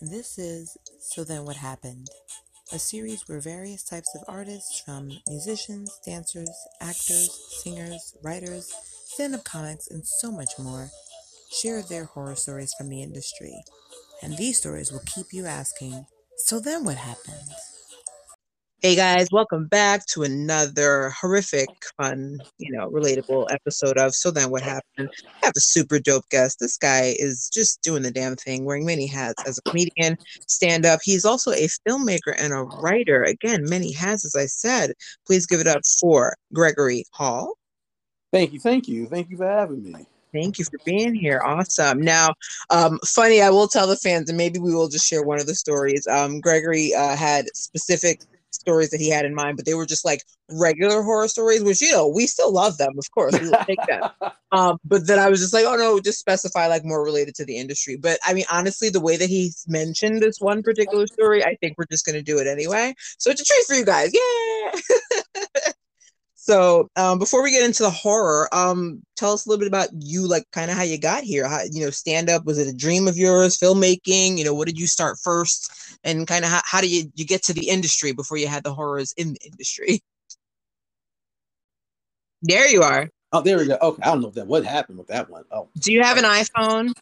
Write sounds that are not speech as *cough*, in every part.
This is So Then What Happened, a series where various types of artists, from musicians, dancers, actors, singers, writers, stand up comics, and so much more, share their horror stories from the industry. And these stories will keep you asking, So then what happened? Hey guys, welcome back to another horrific, fun, you know, relatable episode of So Then What Happened. I have a super dope guest. This guy is just doing the damn thing, wearing many hats as a comedian, stand up. He's also a filmmaker and a writer. Again, many hats, as I said. Please give it up for Gregory Hall. Thank you, thank you, thank you for having me. Thank you for being here. Awesome. Now, um, funny, I will tell the fans, and maybe we will just share one of the stories. Um, Gregory uh, had specific stories that he had in mind, but they were just like regular horror stories, which you know we still love them, of course, we take them. *laughs* um, but then I was just like, oh no, just specify like more related to the industry. But I mean, honestly, the way that he mentioned this one particular story, I think we're just gonna do it anyway. So it's a treat for you guys, yeah. *laughs* So um, before we get into the horror, um, tell us a little bit about you, like kind of how you got here. How you know, stand up was it a dream of yours? Filmmaking, you know, what did you start first, and kind of how, how do you you get to the industry before you had the horrors in the industry? *laughs* There you are. Oh, there we go. Okay, I don't know if that what happened with that one. Oh, do you have an iPhone?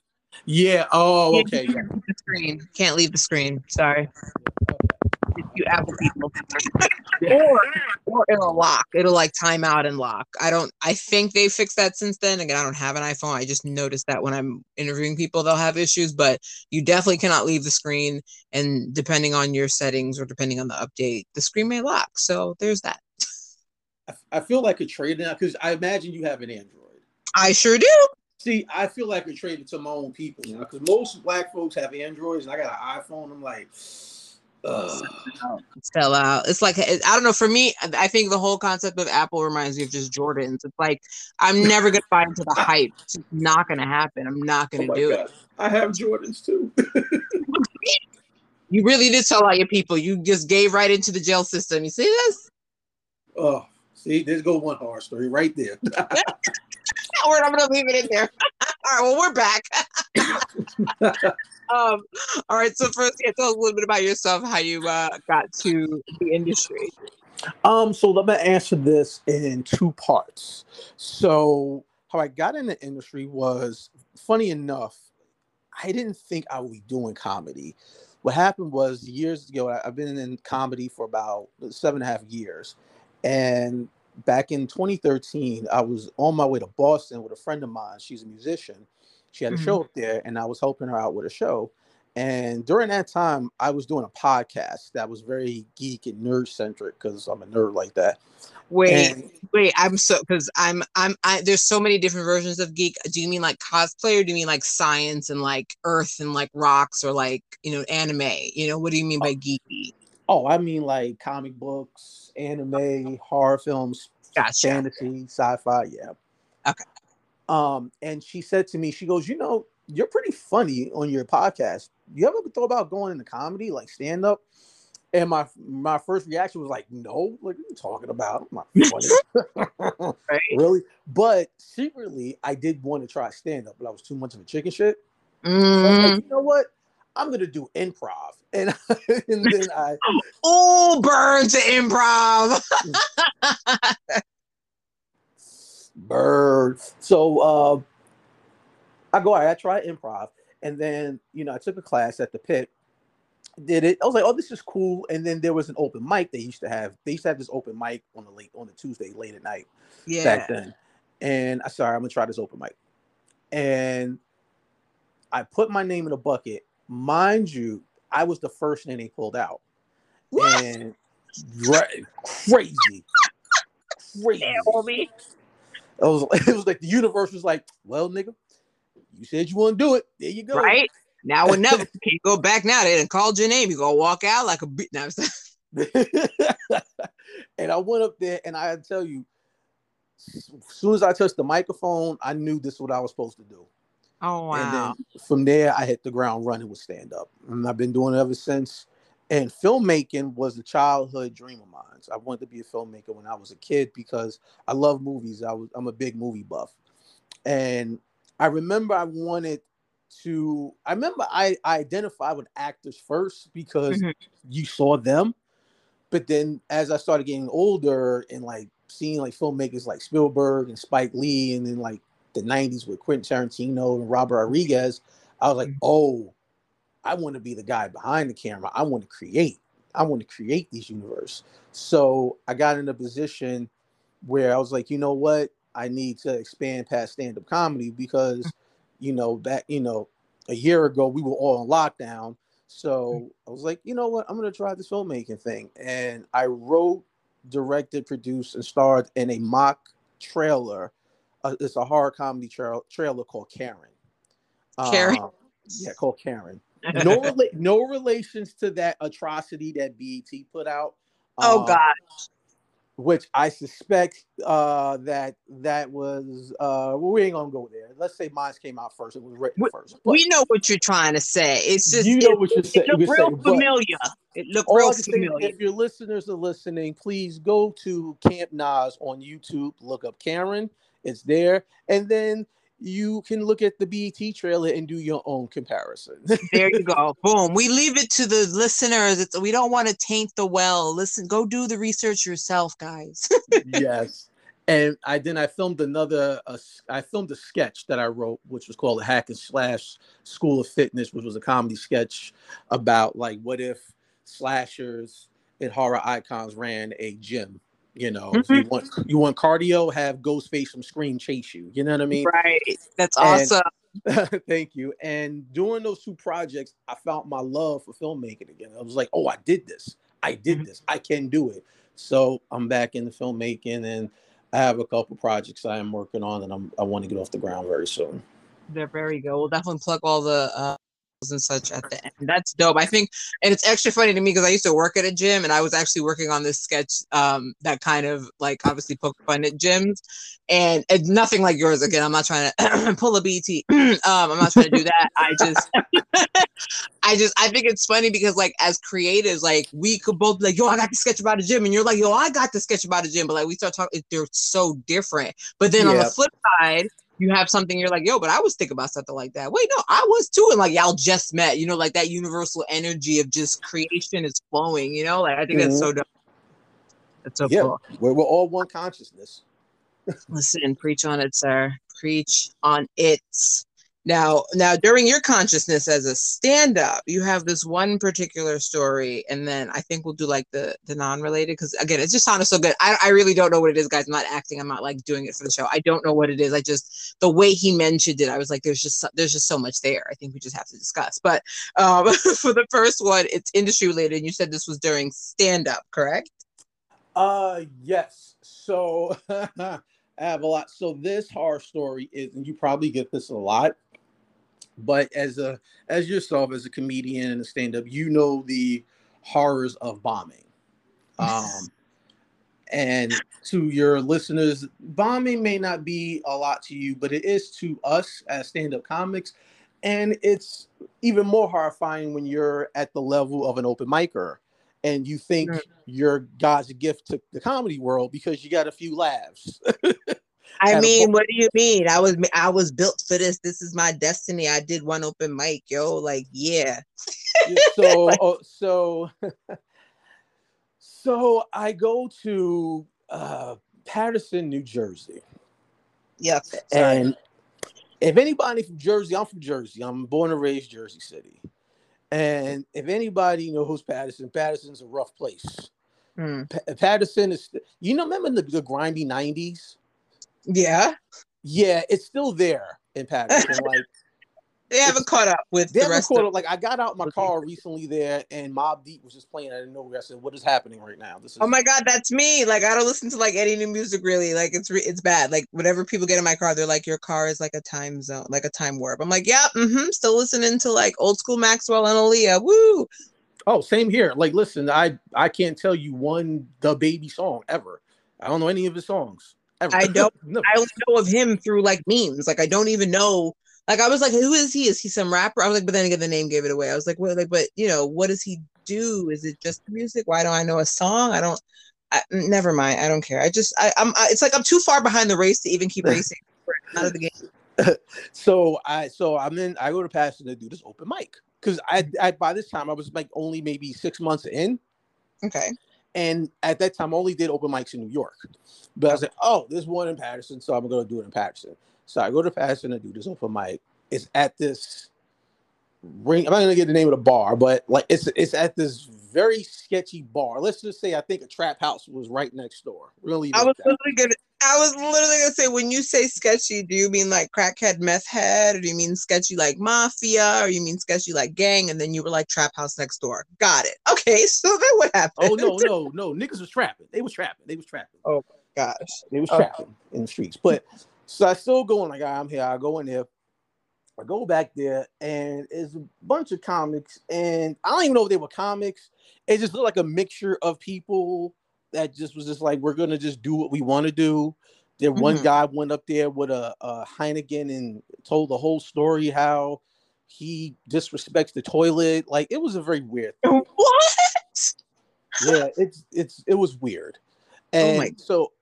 Yeah. Oh, okay. Yeah. The screen can't leave the screen. Sorry you Apple people. or or it'll lock. It'll like time out and lock. I don't I think they fixed that since then. Again, I don't have an iPhone. I just noticed that when I'm interviewing people they'll have issues, but you definitely cannot leave the screen and depending on your settings or depending on the update, the screen may lock. So there's that. I feel like a trade now because I imagine you have an Android. I sure do. See, I feel like a trade to my own people, you know, because most black folks have Androids and I got an iPhone. I'm like, Sell out. It's like I don't know. For me, I think the whole concept of Apple reminds me of just Jordans. It's like I'm *laughs* never gonna buy into the hype. It's not gonna happen. I'm not oh gonna oh do God. it. I have Jordans too. *laughs* you really did tell all your people. You just gave right into the jail system. You see this? Oh, see, there's go one horror story right there. *laughs* I'm gonna leave it in there. *laughs* all right, well, we're back *laughs* um, all right. So first, yeah, tell us a little bit about yourself, how you uh, got to the industry. Um, so let me answer this in two parts. So how I got in the industry was funny enough. I didn't think I would be doing comedy. What happened was years ago, I've been in comedy for about seven and a half years. And back in 2013, I was on my way to Boston with a friend of mine. She's a musician. She had a mm-hmm. show up there, and I was helping her out with a show. And during that time, I was doing a podcast that was very geek and nerd centric because I'm a nerd like that. Wait, and, wait, I'm so because I'm I'm I, there's so many different versions of geek. Do you mean like cosplay, or do you mean like science and like Earth and like rocks, or like you know anime? You know what do you mean by oh. geeky? Oh, I mean like comic books, anime, horror films, gotcha. fantasy, sci-fi. Yeah. Okay. Um, and she said to me, she goes, you know, you're pretty funny on your podcast. You ever thought about going into comedy, like stand up? And my my first reaction was like, no, like what are you talking about? I'm not funny. *laughs* *laughs* right. Really? But secretly, I did want to try stand up, but I was too much of a chicken shit. Mm. So like, you know what? I'm gonna do improv. *laughs* And, and *laughs* then I oh burn to improv. *laughs* bird. So uh, I go, I try improv, and then you know I took a class at the pit. Did it? I was like, oh, this is cool. And then there was an open mic they used to have. They used to have this open mic on the late on the Tuesday late at night. Yeah. Back then, and I sorry, I'm gonna try this open mic, and I put my name in a bucket. Mind you, I was the first name they pulled out. What? And right, crazy, crazy. It was *laughs* it was like the universe was like, well, nigga, you said you want to do it. There you go. Right now or never. *laughs* Can't go back now. They didn't call your name. You gonna walk out like a beat. Now. *laughs* and I went up there, and I tell you, as soon as I touched the microphone, I knew this is what I was supposed to do. Oh wow! And then from there, I hit the ground running with stand up, and I've been doing it ever since. And filmmaking was a childhood dream of mine. I wanted to be a filmmaker when I was a kid because I love movies. I was I'm a big movie buff. And I remember I wanted to I remember I, I identified with actors first because Mhm. you saw them. But then as I started getting older and like seeing like filmmakers like Spielberg and Spike Lee and then like the 90s with Quentin Tarantino and Robert Rodriguez, I was like, Mhm. oh, I want to be the guy behind the camera. I want to create. I want to create these universe. So I got in a position where I was like, you know what? I need to expand past stand-up comedy because, you know, back, you know, a year ago we were all in lockdown. So I was like, you know what? I'm gonna try this filmmaking thing. And I wrote, directed, produced, and starred in a mock trailer. It's a horror comedy tra- trailer called Karen. Karen? Um, yeah, called Karen. No, *laughs* rela- no relations to that atrocity that BET put out. oh um, God. which I suspect uh, that that was uh, well, we ain't gonna go there. Let's say mine came out first; it was written We- first. But we know what you're trying to say. It's just you know it, what you're saying. it looked real saying, familiar. It looked real familiar. if your listeners are listening, please go to Camp Nas on YouTube. Look up Karen; it's there, and then you can look at the BET trailer and do your own comparison. *laughs* There you go. Boom. We leave it to the listeners. It's, we don't want to taint the well. Listen, go do the research yourself, guys. *laughs* yes. And I then I filmed another uh, I filmed a sketch that I wrote, which was called the Hack and Slash School of Fitness, which was a comedy sketch about like what if slashers and horror icons ran a gym. You know, if you want you want cardio, have Ghostface from Scream chase you. You know what I mean? right. That's And- awesome. *laughs* Thank you. And during those two projects, I found my love for filmmaking again. I was like, oh, I did this. I did Mhm. this. I can do it. So I'm back in the filmmaking and I have a couple projects I am working on and I'm, I want to get off the ground very soon. There, very good. We'll definitely plug all the uh, and such at the end. That's dope. I think, and it's extra funny to me because I used to work at a gym and I was actually working on this sketch um, that kind of like obviously poked fun at gyms, and it's nothing like yours. Again, I'm not trying to *clears throat* pull a BT. *clears throat* um, I'm not trying to do that. I just, *laughs* I just, I think it's funny because like as creatives, like we could both be like, yo, I got the sketch about a gym, and you're like, yo, I got the sketch about a gym, but like we start talking, they're so different. But then on the flip side you have something you're like, yo, but I was thinking about something like that. Wait, no, I was too. And like y'all just met, you know, like that universal energy of just creation is flowing, you know? Like I think that's so mm-hmm. dope. That's so yeah, cool. we're, we're all one consciousness. *laughs* Listen, preach on it, sir. Preach on it. Now, now during your consciousness as a stand-up, you have this one particular story, and then I think we'll do like the the non-related because again, it just sounded so good. I, I really don't know what it is, guys. I'm not acting. I'm not like doing it for the show. I don't know what it is. I just the way he mentioned it, I was like, there's just so- there's just so much there. I think we just have to discuss. But um, *laughs* for the first one, it's industry related, and you said this was during stand-up, correct? Uh, yes. So *laughs* I have a lot. So this horror story is, and you probably get this a lot, but as a as yourself as a comedian and a stand-up, you know the horrors of bombing. Um, *laughs* and to your listeners, bombing may not be a lot to you, but it is to us as stand-up comics, and it's even more horrifying when you're at the level of an open micer and you think Mm. you're God's gift to the comedy world because you got a few laughs. *laughs* I mean, what do you mean? I was I was built for this. This is my destiny. I did one open mic, yo. Like, yeah. so *laughs* uh, so *laughs* so I go to uh, Paterson, New Jersey, Yep. and if anybody from Jersey, I'm from Jersey. I'm born and raised Jersey City, and if anybody knows who's Paterson, Paterson's a rough place. Hmm. Pa- Paterson is, you know, remember the, the grimy '90s? Yeah. Yeah, it's still there in Paterson. *laughs* like They haven't caught up with they the haven't rest caught of up. Like I got out my car recently there, and Mobb Deep was just playing. I didn't know. I said, "What is happening right now?" This is Oh my god, that's me. Like I don't listen to like any new music really. Like it's re- it's bad. Like whenever people get in my car, they're like, "Your car is like a time zone, like a time warp." I'm like, "Yeah, mm-hmm." Still listening to like old school Maxwell and Aaliyah. Woo! Oh, same here. Like, listen, I I can't tell you one DaBaby song ever. I don't know any of his songs ever. I don't- *laughs* No. I only know of him through like memes. Like I don't even know. Like I was like, "Who is he? Is he some rapper?" I was like, but then again, the name gave it away. I was like, "What?" Like, but you know, what does he do? Is it just music? Why don't I know a song? I don't. I, never mind. I don't care. I just I, I'm. I, it's like I'm too far behind the race to even keep *laughs* racing. Out of the game. *laughs* so I so I'm in. I go to Pasadena to do this open mic because I, I by this time I was like only maybe six months in, Okay. And at that time I only did open mics in New York. But I said, oh, there's one in Paterson, so I'm gonna do it in Paterson. So I go to Paterson and do this open mic. It's at this ring. I'm not gonna get the name of the bar, but like it's it's at this very sketchy bar. Let's just say I think a trap house was right next door. Really, I was literally gonna. I was literally gonna say, when you say sketchy, do you mean like crackhead, meth head, or do you mean sketchy like mafia, or you mean sketchy like gang? And then you were like trap house next door. Got it. Okay, *laughs* so then what happened? oh no no no niggas was trapping. They was trapping. They was trapping. Oh gosh. They was Okay. trapping in the streets. But so I still going like ah, I'm here. I go in there. I go back there and it's a bunch of comics, and I don't even know if they were comics. It just looked like a mixture of people that just was just like, we're gonna just do what we want to do. Then one Mhm. guy went up there with a, a Heineken and told the whole story how he disrespects the toilet. Like it was a very weird *laughs* What? yeah, it's it's it was weird, Oh and my- so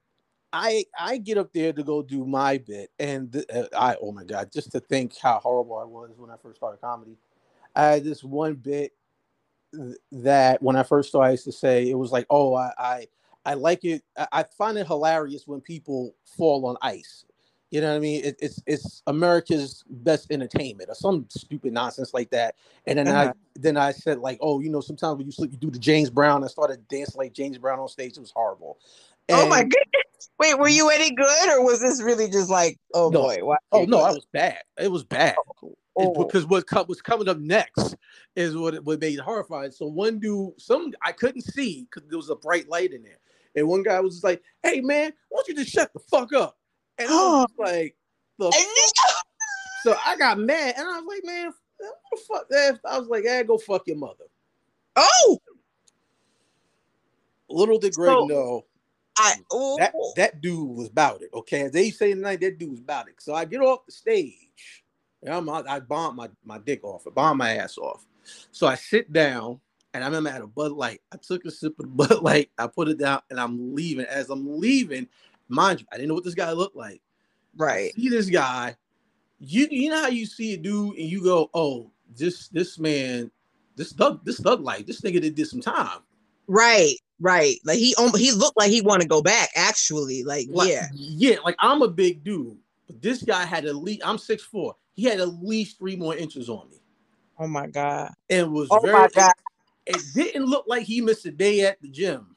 I I get up there to go do my bit, and th- uh, I oh my god, just to think how horrible I was when I first started comedy. I had this one bit that when I first started, I used to say it was like, oh, I I, I like it. I, find it hilarious when people fall on ice. You know what I mean? It, it's it's America's best entertainment or some stupid nonsense like that. And then Uh-huh. I then I said like, oh, you know, sometimes when you sleep, you do the James Brown. I started dancing like James Brown on stage. It was horrible. oh my And- goodness. Wait, were you any good, or was this really just like, oh No. boy? Why Oh no, I was bad. It was bad. Oh. Oh. because what was coming up next is what what made it horrifying. So one dude, some I couldn't see because there was a bright light in there, and one guy was just like, "Hey man, why don't you just shut the fuck up?" And I was *gasps* like, "The f-" so I got mad, and I was like, "Man, what the fuck?" that?" I was like, "Hey, go fuck your mother." oh, Little did Greg So- know I oh, that that dude was about it. Okay, as they say tonight, that dude was about it. So I get off the stage, I'm I, I bomb my my dick off, I bomb my ass off. So I sit down, and I remember I had a Bud Light. I took a sip of the *laughs* Bud Light, I put it down, and I'm leaving. As I'm leaving, mind you, I didn't know what this guy looked like. I right. see this guy. You you know how you see a dude and you go, oh, this this man, this thug this thug life, this nigga did, did some time. Right, right. Like he um, he looked like he want to go back. Actually, like, Like, yeah. yeah, like I'm a big dude, but this guy had at least I'm six four. He had at least three more inches on me, Oh my god. and was Oh very. my god. It, it didn't look like he missed a day at the gym.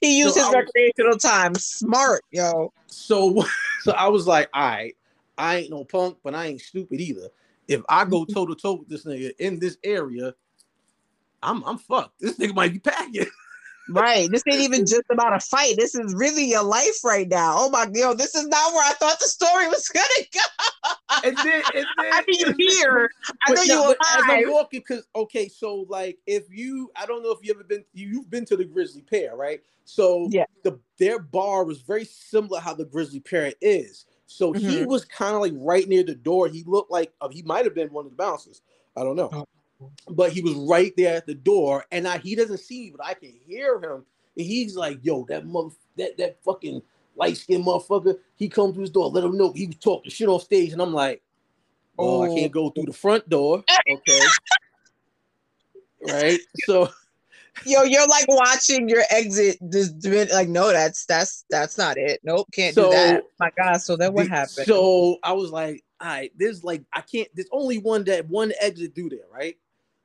He used So his was- recreational time. Smart, yo. So, *laughs* so I was like, all right, I ain't no punk, but I ain't stupid either. If I go toe to toe with this nigga in this area, I'm I'm fucked. This nigga might be packing. *laughs* Right. This ain't even just about a fight. This is really your life right now. Oh my god, this is not where I thought the story was gonna go. And then, and *laughs* then I mean, and then- here. I know you but as I'm walking, because okay, so like if you, I don't know if you ever been, you, you've been to the Grisly Pear, right? So Yeah. the their bar was very similar how the Grisly Pear is. So he Mhm. was kind of like right near the door. He looked like uh, he might have been one of the bouncers. I don't know, Oh. But he was right there at the door, and I, he doesn't see me, but I can hear him. And he's like, "Yo, that mother, that that fucking light skinned motherfucker." He comes to his door, let him know he was talking shit on stage, and I'm like. Oh, I can't go through the front door. Okay. *laughs* right. So *laughs* Yo, you're like watching your exit. Like, no, that's that's that's not it. Nope, can't So- do that. my God. So then what the- happened? So I was like, all right, there's like I can't there's only one that one exit through there, right?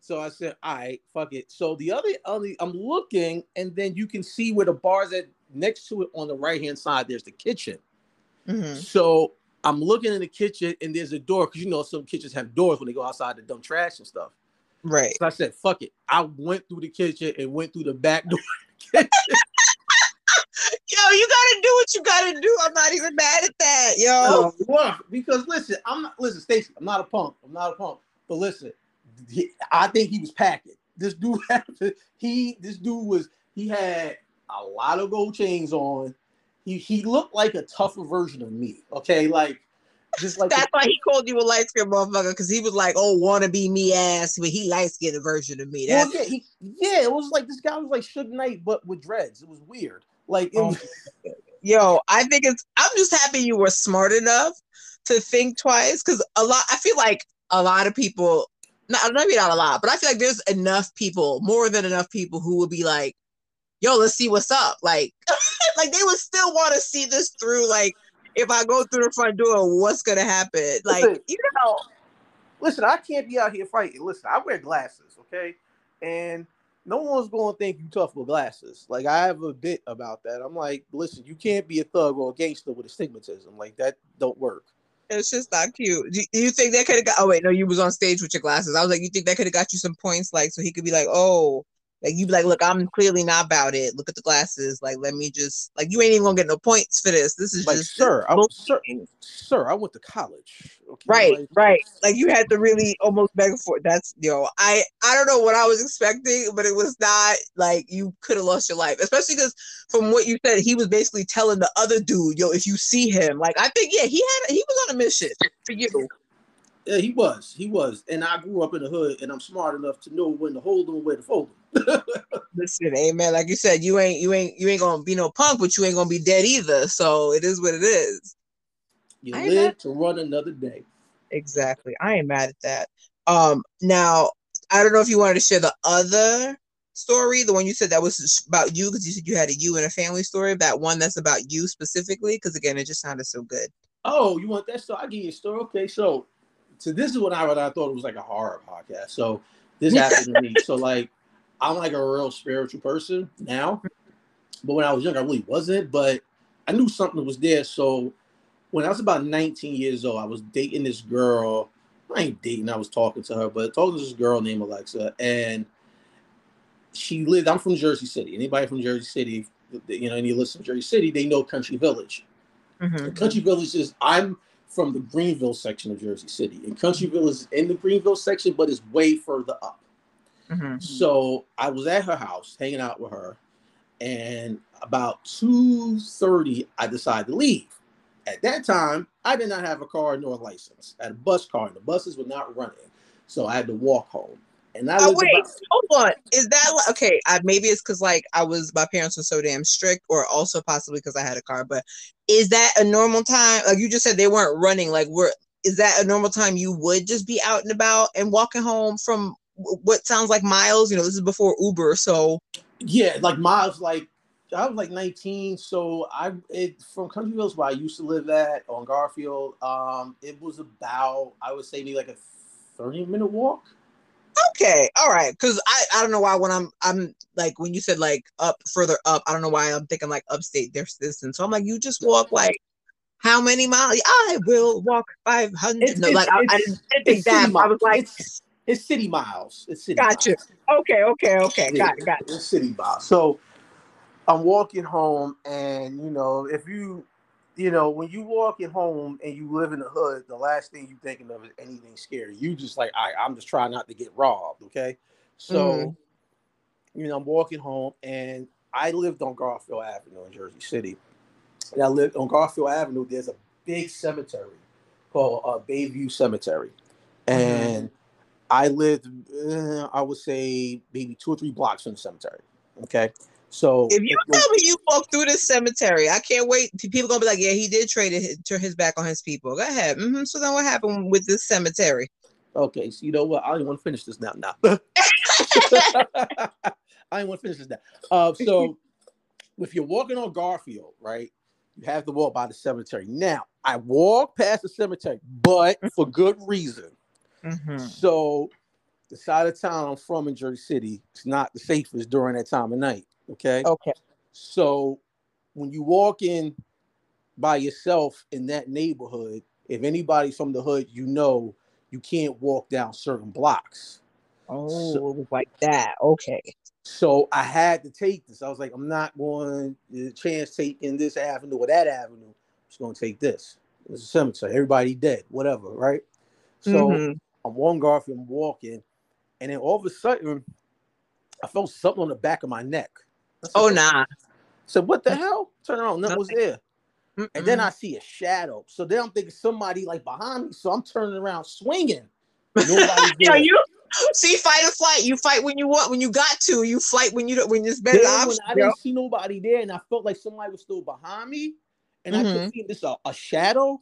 So I said, all right, fuck it. So the other only I'm looking, and then you can see where the bar's at next to it on the right hand side, there's the kitchen. Mhm. So I'm looking in the kitchen and there's a door because you know some kitchens have doors when they go outside to dump trash and stuff. Right. So I said, fuck it. I went through the kitchen and went through the back door. the. *laughs* Yo, you gotta do what you gotta do. I'm not even mad at that. Yo. Why? Because listen, I'm not listen, Stacy. I'm not a punk. I'm not a punk. But listen, he- I think he was packing. This dude *laughs* he this dude was he had a lot of gold chains on. He he looked like a tougher version of me. Okay, like just like That's why he called you a light skinned motherfucker because he was like, "Oh, wanna be me ass," but he light skinned version of me. well, yeah, he, yeah, it was like this guy was like Suge Knight, but with dreads. It was weird. Like it Oh. was, *laughs* yo. I think it's. I'm just happy you were smart enough to think twice because a lot. I feel like a lot of people, not maybe not a lot, but I feel like there's enough people, more than enough people, who will be like, "Yo, let's see what's up." Like, *laughs* like they would still want to see this through. Like, if I go through the front door, what's gonna happen? Like, Listen. you know, Listen, I can't be out here fighting. Listen, I wear glasses, okay? And no one's going to think you tough with glasses. Like I have a bit about that. I'm like, listen, you can't be a thug or a gangster with astigmatism. Like that don't work. It's just not cute. Do you think that could have got? Oh wait, no, you was on stage with your glasses. I was like, you think that could have got you some points, like so he could be like, oh. Like you be like, look, I'm clearly not about it. Look at the glasses. Like, let me just like you ain't even gonna get no points for this. This is Like, just sir, I sir, sir, I went to college. Okay, right like, right like you had to really almost beg for it that's yo i i don't know what i was expecting but it was not like you could have lost your life especially because from what you said he was basically telling the other dude yo if you see him like i think yeah he had he was on a mission for you Yeah, he was. He was. And I grew up in the hood and I'm smart enough to know when to hold them and where to fold them. Listen amen like you said you ain't you ain't you ain't gonna be no punk but you ain't gonna be dead either so it is what it is You I live bet. to run another day. exactly i ain't mad at that um now i don't know if you wanted to share the other story the one you said that was about you because you said you had a you and a family story that one that's about you specifically because again it just sounded so good Oh, you want that story? I'll give you a story. Okay, so so this is what I what I thought it was like a horror podcast. So this *laughs* happened to me. So like I'm like a real spiritual person now. But when I was younger, I really wasn't. But I knew something was there. So when I was about 19 years old, I was dating this girl. I ain't dating, I was talking to her, but talking to this girl named Alexa. And she lived, I'm from Jersey City. Anybody from Jersey City, you know, any listen to Jersey City, they know Country Village. Mm-hmm. Country Village is I'm from the Greenville section of Jersey City, and Country Village is in the Greenville section, but it's way further up. Mm-hmm. So I was at her house hanging out with her, and about two thirty, I decided to leave. At that time, I did not have a car nor a license. I had a bus car, and the buses were not running, so I had to walk home. And I Oh lived wait, about, hold on. Is that li- okay? I, maybe it's because like I was my parents were so damn strict, or also possibly because I had a car. But is that a normal time? Like you just said, they weren't running. Like, were is that a normal time you would just be out and about and walking home from w- what sounds like miles? You know, this is before Uber, so yeah, like Miles, like I was like 19, so I it from Country Village where I used to live at on Garfield. Um, it was about I would say maybe like a 30 minute walk. okay, all right. Because I I don't know why when I'm I'm like when you said like up further up, I don't know why I'm thinking like upstate there's distance. So I'm like, you just walk like. How many miles? I will walk 500. It's- no, it's- like I, I didn't, think that. I was like, it's, it's city miles. It's city Gotcha. miles. Okay, okay, okay. Yeah, Got it, got it. It's city miles. So I'm walking home, and you know, if you, you know, when you walk at home and you live in the hood, the last thing you're thinking of is anything scary. You just like, all right, I'm just trying not to get robbed. Okay. So, Mhm. you know, I'm walking home, and I lived on Garfield Avenue in Jersey City. And I lived on Garfield Avenue. There's a big cemetery called uh, Bayview Cemetery, Mm-hmm. I lived, uh, I would say, maybe two or three blocks from the cemetery. Okay, so If you tell me you walk through this cemetery, I can't wait. People gonna be like, "Yeah, he did trade it, turn his back on his people." Go ahead. hmm So then, what happened with this cemetery? okay, so you know what? I don't want to finish this now. Now, *laughs* *laughs* I don't want to finish this now. Uh, so if you're walking on Garfield, right, you have to walk by the cemetery. Now, I walk past the cemetery, but for good reason. Mm-hmm. So the side of town I'm from in Jersey City is not the safest during that time of night. Okay. Okay. So when you walk in by yourself in that neighborhood, if anybody's from the hood, you know you can't walk down certain blocks. Oh, So- like that. Okay. So I had to take this. I was like, I'm not going to chance taking this avenue or that avenue. I'm just going to take this. It's a cemetery. Everybody dead, whatever, right? So Mhm. I'm on Garfield, I'm walking, and then all of a sudden, I felt something on the back of my neck. I said, Oh nah. So what the hell? Turn around, nothing was there. And then I see a shadow. So then I'm thinking somebody like behind me. So I'm turning around swinging. *laughs* There. you see, fight or flight. You fight when you want. When you got to, you fight when you don't. When it's better Then when. I didn't see nobody there, and I felt like somebody was still behind me, and I Mhm. could see this a, a shadow.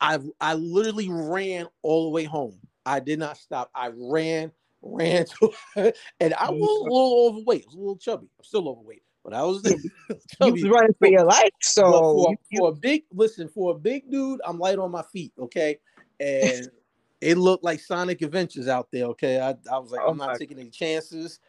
I I literally ran all the way home. I did not stop. I ran, ran *laughs* to, and I was a little overweight. I was a little chubby. I'm still overweight, but I was. *laughs* you was running for your life, *laughs* so for, for, a big listen for a big dude, I'm light on my feet. Okay, and it looked like Sonic Adventures out there. Okay, I, I was like, oh I'm not taking any chances.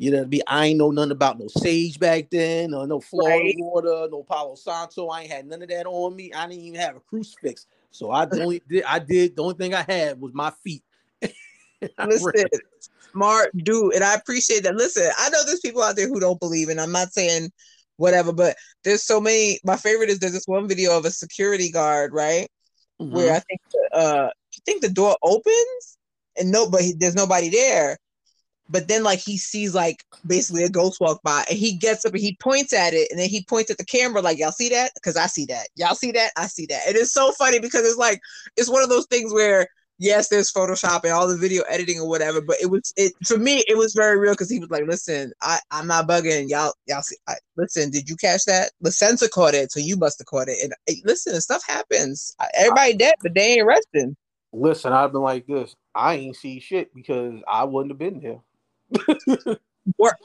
You know, be I ain't know nothing about no sage back then, or no Florida right. water, no Palo Santo. I ain't had none of that on me. I didn't even have a crucifix. So I only did I did the only thing I had was my feet. *laughs* Listen, smart dude, and I appreciate that. Listen, I know there's people out there who don't believe, and I'm not saying whatever, but there's so many. My favorite is there's this one video of a security guard, right, mm-hmm. where I think uh I think the door opens and no, but he, there's nobody there. But then, like, he sees like basically a ghost walk by, and he gets up and he points at it, and then he points at the camera, like, "Y'all see that? Because I see that. Y'all see that? I see that." And it's so funny because it's like it's one of those things where yes, there's Photoshop and all the video editing or whatever, but it was it for me. It was very real because he was like, "Listen, I I'm not bugging y'all. Y'all see? I, listen, did you catch that? The sensor caught it, so you must have caught it. And eh, listen, stuff happens. Everybody dead, but they ain't resting. Listen, I've been like this. I ain't see shit because I wouldn't have been there. *laughs* Work.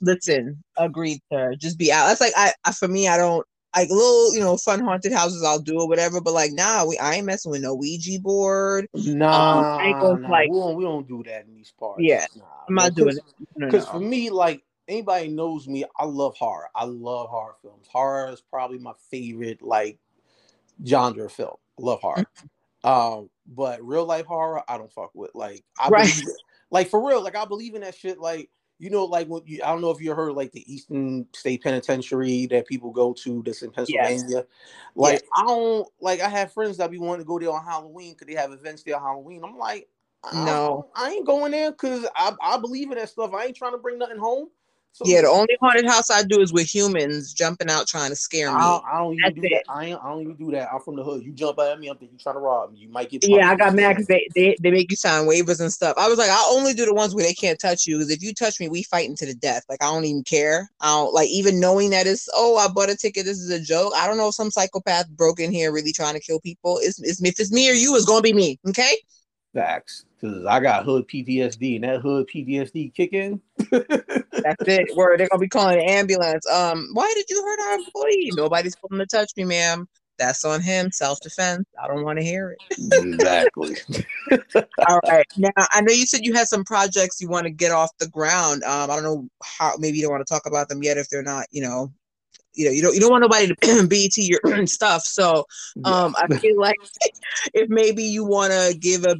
Listen, agreed, sir. Just be out. That's like I, I for me. I don't like little, you know, fun haunted houses. I'll do it, whatever. But like, nah, we I ain't messing with no Ouija board. Nah, um, nah like we don't we don't do that in these parts. Yeah, nah, I'm not doing it because no, no. for me, like anybody knows me, I love horror. I love horror films. Horror is probably my favorite like genre film. love horror. um, but real life horror, I don't fuck with. Like, I right. believe, like for real, like I believe in that shit. Like, you know, like what you, I don't know if you heard like the Eastern State Penitentiary that people go to that's in Pennsylvania. Yes. Like, yes. I don't like. I have friends that be wanting to go there on Halloween because they have events there on Halloween. I'm like, no, I, I ain't going there because I, I believe in that stuff. I ain't trying to bring nothing home. So yeah, the only haunted house I do is with humans jumping out trying to scare me. I don't, I don't even That's do it. that. I, ain't, I don't even do that. I'm from the hood. You jump at me, I'm thinking you trying to rob me. You might get. Yeah, I got mad because they, they they make you sign waivers and stuff. I was like, I only do the ones where they can't touch you because if you touch me, we fighting to the death. Like I don't even care. I don't like even knowing that it's oh I bought a ticket. This is a joke. I don't know if some psychopath broke in here really trying to kill people. It's, it's if it's me or you, it's gonna be me. Okay. Facts. Because I got hood PTSD and that hood PTSD kicking. *laughs* That's it. Where they're gonna be calling an ambulance. Um, why did you hurt our employee? Nobody's going to touch me, ma'am. That's on him. Self defense. I don't want to hear it. exactly. *laughs* *laughs* All right. Now I know you said you had some projects you want to get off the ground. Um, I don't know how. Maybe you don't want to talk about them yet if they're not, you know, you know, you don't you don't want nobody to *clears throat* BT your *clears throat* stuff. So um yeah. I feel like if maybe you want to give a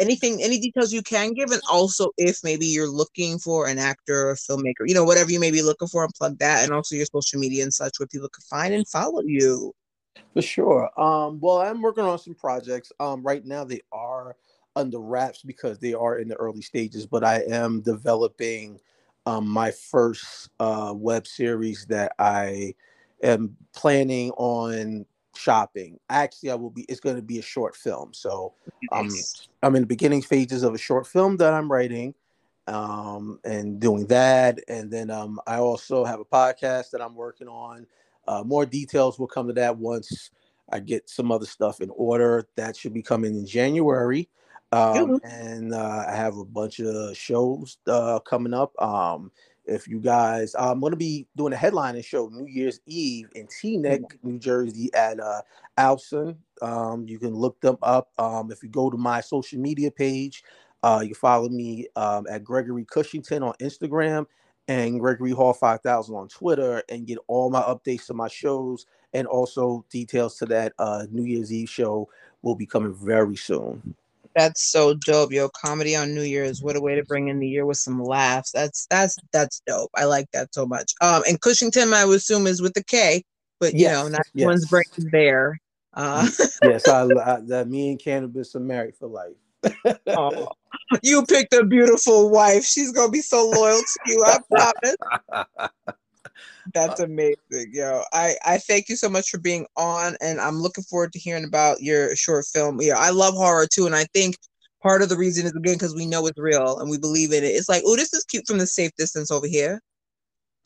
anything any details you can give and also if maybe you're looking for an actor or filmmaker you know whatever you may be looking for and plug that and also your social media and such where people can find and follow you. For sure. Um well i'm working on some projects. Um right now they are under wraps because they are in the early stages but i am developing um my first uh web series that i am planning on shopping. Actually, I will be. It's going to be a short film. So um, I'm in the beginning phases of a short film that I'm writing, um, and doing that. And then um, I also have a podcast that I'm working on. Uh, more details will come to that once I get some other stuff in order. That should be coming in January. Um, and uh, I have a bunch of shows uh, coming up. Um, if you guys, I'm going to be doing a headlining show New Year's Eve in Teaneck, New Jersey at uh, Alson. Um, you can look them up. Um, if you go to my social media page, uh, you follow me um, at Gregory Kushington on Instagram and Gregory Hall 5000 on Twitter and get all my updates to my shows and also details to that uh, New Year's Eve show will be coming very soon. That's so dope, yo. Comedy on New Year's. What a way to bring in the year with some laughs. That's that's that's dope. I like that so much. Um, and Kushington, I would assume, is with the K, but you yes, know, not yes. one's brain there. Uh, yes, I, I that me and cannabis are married for life. *laughs* oh, you picked a beautiful wife. She's gonna be so loyal to you. I promise. *laughs* That's amazing, yo. I I thank you so much for being on, and I'm looking forward to hearing about your short film. Yeah, I love horror too, and I think part of the reason is again because we know it's real and we believe in it. It's like, oh, this is cute from the safe distance over here.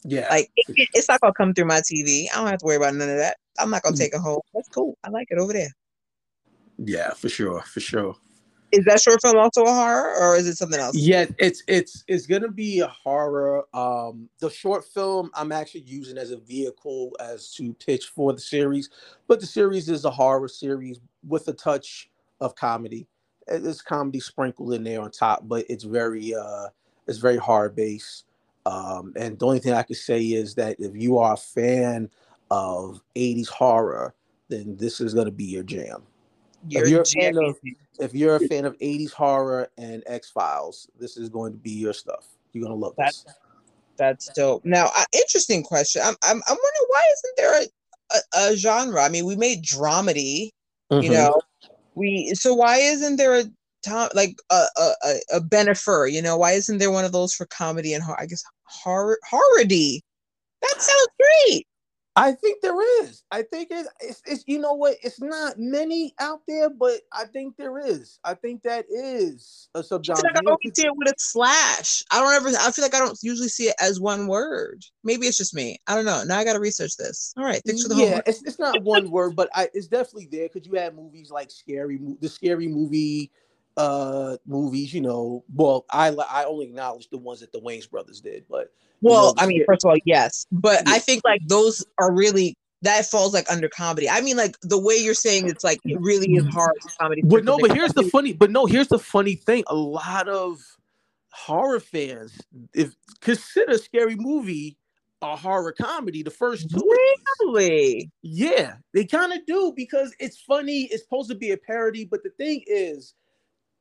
Yeah, like it, *laughs* it's not gonna come through my TV. I don't have to worry about none of that. I'm not gonna mm. take it home. That's cool. I like it over there. Yeah, for sure, for sure. Is that short film also a horror, or is it something else? Yeah, it's it's it's gonna be a horror. Um, the short film I'm actually using as a vehicle as to pitch for the series, but the series is a horror series with a touch of comedy. It's comedy sprinkled in there on top, but it's very uh, it's very horror based. Um, and the only thing I can say is that if you are a fan of 80s horror, then this is gonna be your jam. You're if you're a fan of if you're a fan of 80s horror and X Files, this is going to be your stuff. You're gonna love this. That's dope. Now, uh, interesting question. I'm, I'm, I'm wondering why isn't there a, a, a genre? I mean, we made dramedy, you Mhm. know. We so why isn't there a Tom like a a a, Bennifer? You know, why isn't there one of those for comedy and horror? I guess horror horror-y. That sounds great. I think there is. I think it's, it's, it's you know what? It's not many out there, but I think there is. I think that is a I subgenre. like I know, always see it with a slash. I don't ever. I feel like I don't usually see it as one word. Maybe it's just me. I don't know. Now I got to research this. All right, thanks for the yeah, homework. it's, it's not one word, but I, it's definitely there because you had movies like scary, the scary movie, uh, movies. You know, well, I I only acknowledge the ones that the Wayans brothers did, but you know, Well, I mean, first of all, yes, but Yeah. I think like those are really that falls like under comedy. I mean, like the way you're saying it's like it really is hard comedy. But no, but here's the funny. But no, here's the funny thing. A lot of horror fans, if consider Scary Movie a horror comedy, the first two. Really? Yeah, they kind of do because it's funny. It's supposed to be a parody, but the thing is,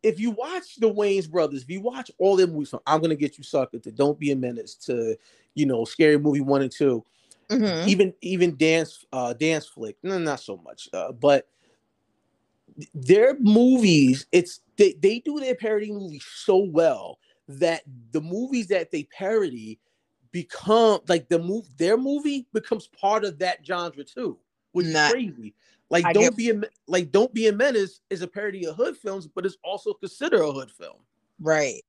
if you watch the Wayans brothers, if you watch all their movies, from I'm gonna get you sucker to Don't Be a Menace to you know Scary Movie one and 2 Mhm. even even dance uh dance flick no not so much uh, but their movies it's they, they do their parody movies so well that the movies that they parody become like the move their movie becomes part of that genre too which Not- is crazy like I don't get- be a like don't be a menace is a parody of hood films but it's also considered a hood film Right.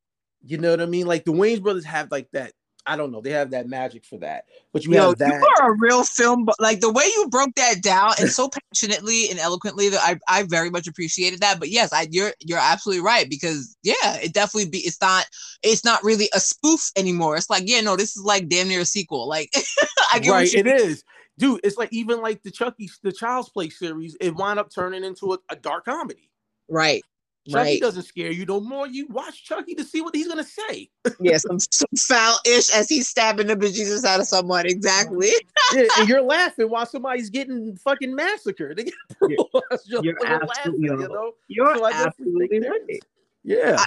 you know what i mean like the Wayans brothers have like that i don't know they have that magic for that but you Yo, have that you are a real film, like the way you broke that down and so *laughs* passionately and eloquently that I, I very much appreciated that. But yes, I you're you're absolutely right because yeah, it definitely be it's not it's not really a spoof anymore. It's like yeah, no, this is like damn near a sequel. Like *laughs* I get right, it is, dude. It's like even like the Chucky, the Child's Play series, it wound up turning into a, a dark comedy. right. Chucky Right. doesn't scare you no more. You watch Chucky to see what he's gonna say. *laughs* Yeah, some, some foul-ish as he's stabbing the bejesus out of someone. Exactly. Yeah, *laughs* and you're laughing while somebody's getting fucking massacred. *laughs* They get you're for laughing, absolutely you right. know. You're So absolutely right. Yeah, I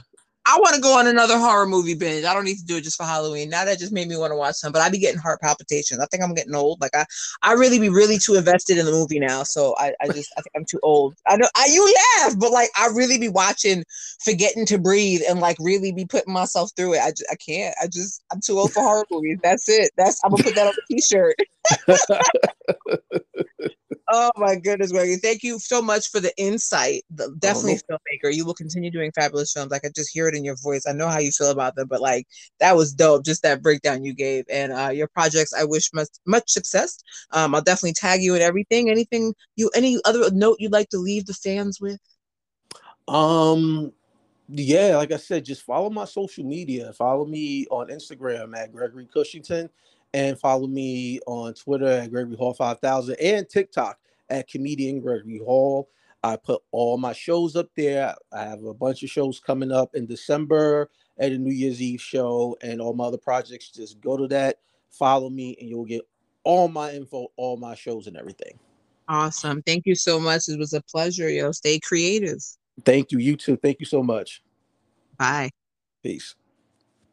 want to go on another horror movie binge. I don't need to do it just for Halloween. Now that just made me want to watch some, but I'd be getting heart palpitations. I think I'm getting old. Like I, I really be really too invested in the movie now. So I, I just I think I'm too old. I know I you laugh, but like I really be watching, forgetting to breathe, and like really be putting myself through it. I just, I can't. I just I'm too old for horror movies. That's it. That's I'm gonna put that on a t-shirt. *laughs* Oh my goodness, Gregory. Thank you so much for the insight. The, definitely a filmmaker. You will continue doing fabulous films. I could just hear it in your voice. I know how you feel about them, but like that was dope, just that breakdown you gave. And uh your projects, I wish much much success. Um, I'll definitely tag you and everything. Anything you any other note you'd like to leave the fans with? Um, yeah, like I said, just follow my social media. Follow me on Instagram at Gregory Kushington, and follow me on Twitter at Gregory Hall Five Thousand and TikTok at Comedian Gregory Hall. I put all my shows up there. I have a bunch of shows coming up in December at a New Year's Eve show and all my other projects. Just go to that, follow me, and you'll get all my info, all my shows, and everything. Awesome. Thank you so much. It was a pleasure, yo. Stay creative. Thank you. You too. Thank you so much. Bye. Peace.